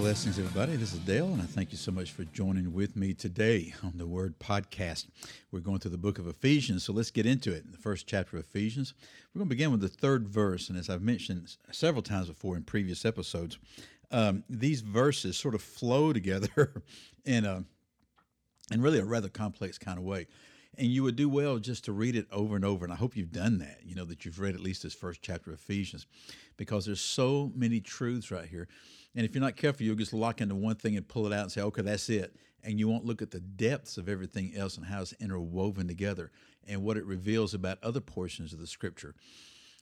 Blessings, everybody. This is Dale, and I thank you so much for joining with me today on the Word Podcast. We're going through the book of Ephesians, so let's get into it. In The first chapter of Ephesians. We're going to begin with the third verse, and as I've mentioned several times before in previous episodes, um, these verses sort of flow together in a in really a rather complex kind of way. And you would do well just to read it over and over. And I hope you've done that, you know, that you've read at least this first chapter of Ephesians, because there's so many truths right here. And if you're not careful, you'll just lock into one thing and pull it out and say, okay, that's it. And you won't look at the depths of everything else and how it's interwoven together and what it reveals about other portions of the scripture.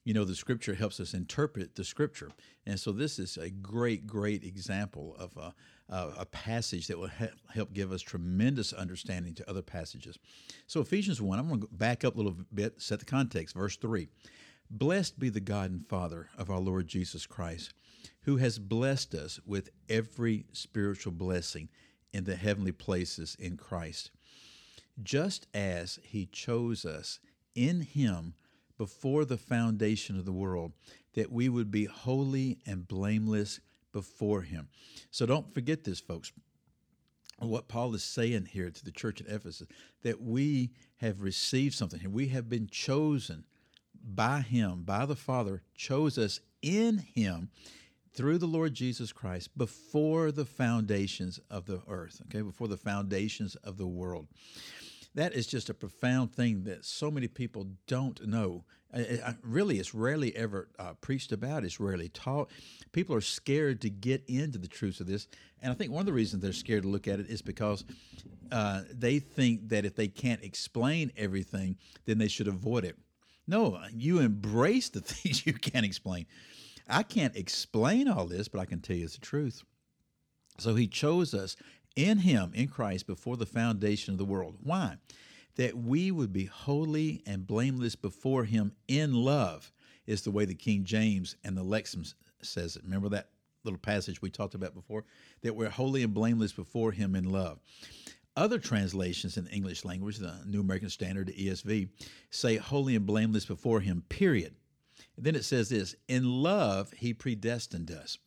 You know, the scripture helps us interpret the scripture. And so this is a great, great example of a, a passage that will help give us tremendous understanding to other passages. So, Ephesians 1, I'm going to back up a little bit, set the context. Verse 3 Blessed be the God and Father of our Lord Jesus Christ who has blessed us with every spiritual blessing in the heavenly places in Christ, just as he chose us in him before the foundation of the world, that we would be holy and blameless before him. So don't forget this, folks. What Paul is saying here to the church at Ephesus, that we have received something here. We have been chosen by him, by the Father, chose us in him through the Lord Jesus Christ before the foundations of the earth, okay, before the foundations of the world. That is just a profound thing that so many people don't know. Really, it's rarely ever uh, preached about. It's rarely taught. People are scared to get into the truths of this, and I think one of the reasons they're scared to look at it is because uh, they think that if they can't explain everything, then they should avoid it. No, you embrace the things you can't explain. I can't explain all this, but I can tell you it's the truth. So he chose us in him, in Christ, before the foundation of the world. Why? That we would be holy and blameless before him in love, is the way the King James and the Lexham says it. Remember that little passage we talked about before? That we're holy and blameless before him in love. Other translations in the English language, the New American Standard, ESV, say holy and blameless before him, period. Then it says this In love, he predestined us.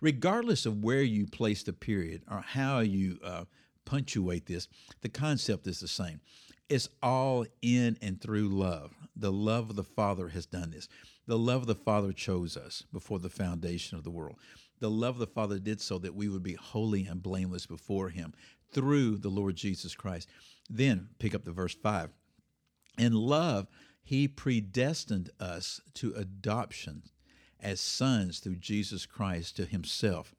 Regardless of where you place the period or how you uh, punctuate this, the concept is the same. It's all in and through love. The love of the Father has done this. The love of the Father chose us before the foundation of the world. The love of the Father did so that we would be holy and blameless before Him through the Lord Jesus Christ. Then pick up the verse 5. In love, he predestined us to adoption as sons through Jesus Christ to Himself,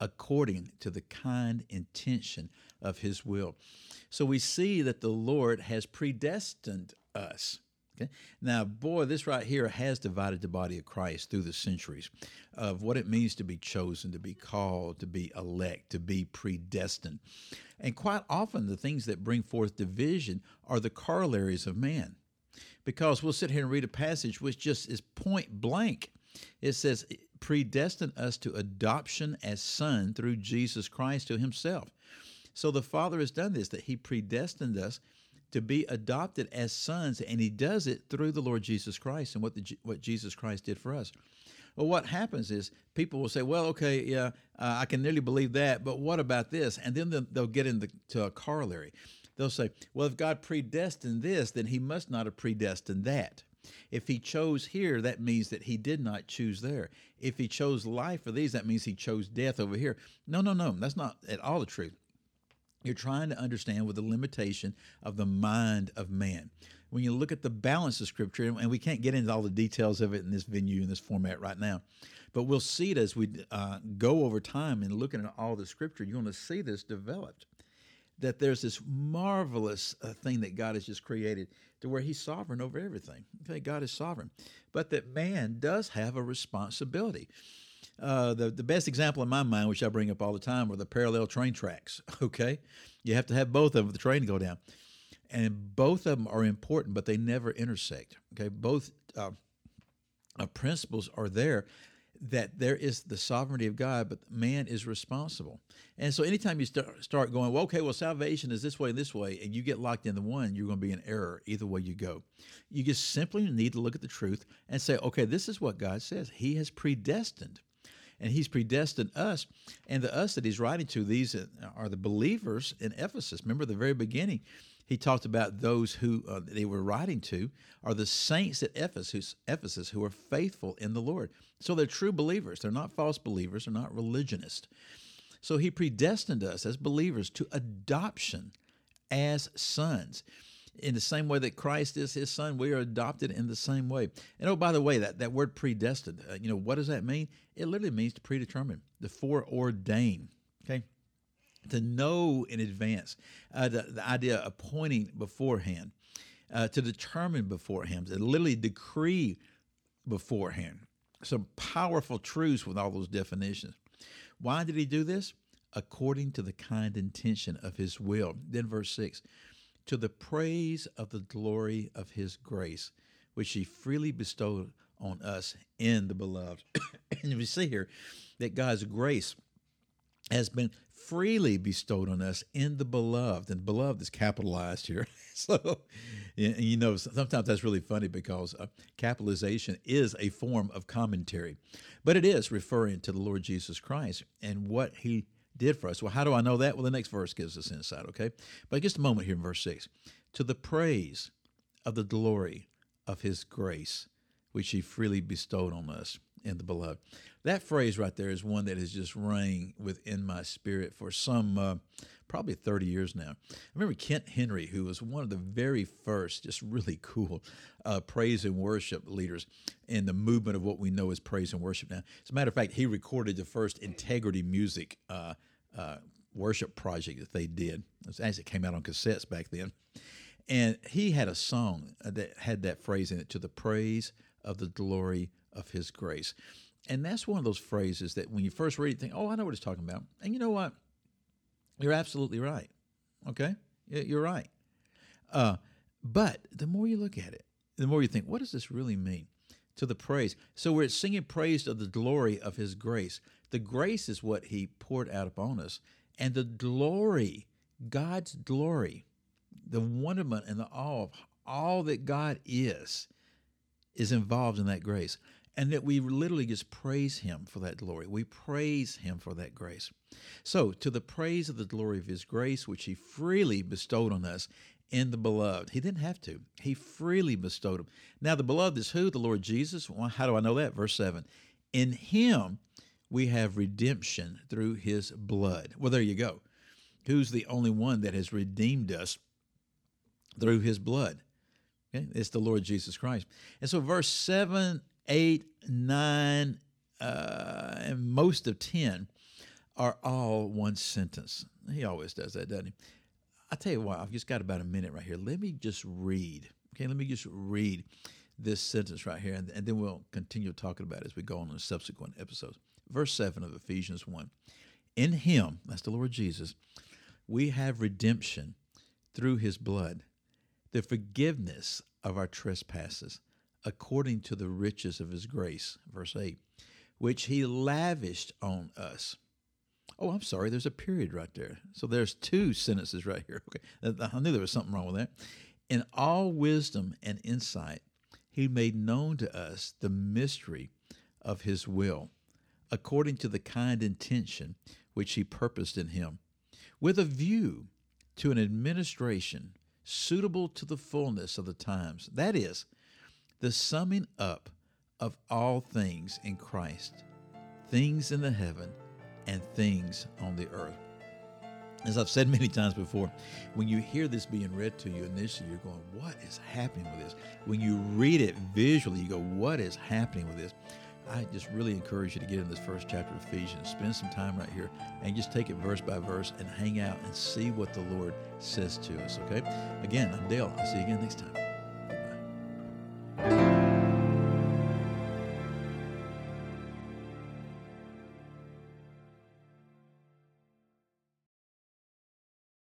according to the kind intention of His will. So we see that the Lord has predestined us. Okay? Now, boy, this right here has divided the body of Christ through the centuries of what it means to be chosen, to be called, to be elect, to be predestined. And quite often, the things that bring forth division are the corollaries of man because we'll sit here and read a passage which just is point blank. It says, predestined us to adoption as son through Jesus Christ to himself. So the Father has done this, that he predestined us to be adopted as sons, and he does it through the Lord Jesus Christ and what, the, what Jesus Christ did for us. Well, what happens is people will say, well, okay, yeah, uh, I can nearly believe that, but what about this? And then they'll, get into a corollary they'll say, well, if God predestined this, then he must not have predestined that. If he chose here, that means that he did not choose there. If he chose life for these, that means he chose death over here. No, no, no, that's not at all the truth. You're trying to understand with the limitation of the mind of man. When you look at the balance of Scripture, and we can't get into all the details of it in this venue, in this format right now, but we'll see it as we uh, go over time and looking at all the Scripture, you're going to see this developed that there's this marvelous uh, thing that God has just created to where He's sovereign over everything. Okay, God is sovereign, but that man does have a responsibility. Uh, the the best example in my mind, which I bring up all the time, are the parallel train tracks. Okay, you have to have both of them for the train to go down, and both of them are important, but they never intersect. Okay, both uh, uh principles are there that there is the sovereignty of God, but man is responsible. And so anytime you start, start going, well, okay, well, salvation is this way, and this way, and you get locked into one, you're going to be in error either way you go. You just simply need to look at the truth and say, okay, this is what God says. He has predestined. And he's predestined us, and the us that he's writing to, these are the believers in Ephesus. Remember the very beginning, he talked about those who uh, they were writing to are the saints at Ephesus, Ephesus who are faithful in the Lord. So they're true believers. They're not false believers. They're not religionists. So he predestined us as believers to adoption as sons. In the same way that Christ is his son, we are adopted in the same way. And oh, by the way, that, that word predestined, uh, you know, what does that mean? It literally means to predetermine, to foreordain. Okay? To know in advance, uh, the, the, idea of appointing beforehand, uh, to determine beforehand, to literally decree beforehand. Some powerful truths with all those definitions. Why did he do this? According to the kind intention of his will. Then, verse 6 to the praise of the glory of his grace, which he freely bestowed on us in the beloved. and we see here that God's grace has been freely bestowed on us in the beloved. And beloved is capitalized here. so, you know, sometimes that's really funny because uh, capitalization is a form of commentary, but it is referring to the Lord Jesus Christ and what he did for us. Well, how do I know that? Well, the next verse gives us insight, okay? But just a moment here in verse 6 to the praise of the glory of his grace, which he freely bestowed on us in the beloved. That phrase right there is one that has just rang within my spirit for some uh, probably 30 years now. I remember Kent Henry, who was one of the very first, just really cool uh, praise and worship leaders in the movement of what we know as praise and worship now. As a matter of fact, he recorded the first integrity music uh, uh worship project that they did. It actually came out on cassettes back then. And he had a song that had that phrase in it to the praise of the glory of his grace. And that's one of those phrases that when you first read it, think, oh, I know what he's talking about. And you know what? You're absolutely right. Okay? You're right. Uh, but the more you look at it, the more you think, what does this really mean? To the praise. So we're singing praise of the glory of his grace. The grace is what he poured out upon us. And the glory, God's glory, the wonderment and the awe of all that God is, is involved in that grace and that we literally just praise him for that glory. We praise him for that grace. So, to the praise of the glory of his grace, which he freely bestowed on us in the beloved. He didn't have to, he freely bestowed them. Now, the beloved is who? The Lord Jesus. Well, how do I know that? Verse 7 In him we have redemption through his blood. Well, there you go. Who's the only one that has redeemed us through his blood? Okay? It's the Lord Jesus Christ. And so, verse 7 8, 9, uh, and most of 10 are all one sentence. He always does that, doesn't he? I tell you what, I've just got about a minute right here. Let me just read. Okay, let me just read this sentence right here, and, and then we'll continue talking about it as we go on in subsequent episodes. Verse 7 of Ephesians 1 In him, that's the Lord Jesus, we have redemption through his blood, the forgiveness of our trespasses according to the riches of his grace, verse 8, which he lavished on us. Oh, I'm sorry, there's a period right there. So there's two sentences right here. Okay. I knew there was something wrong with that. In all wisdom and insight, he made known to us the mystery of his will, according to the kind intention which he purposed in him, with a view to an administration suitable to the fullness of the times. That is, the summing up of all things in Christ, things in the heaven and things on the earth. As I've said many times before, when you hear this being read to you initially, you're going, What is happening with this? When you read it visually, you go, What is happening with this? I just really encourage you to get in this first chapter of Ephesians, spend some time right here, and just take it verse by verse and hang out and see what the Lord says to us, okay? Again, I'm Dale. I'll see you again next time.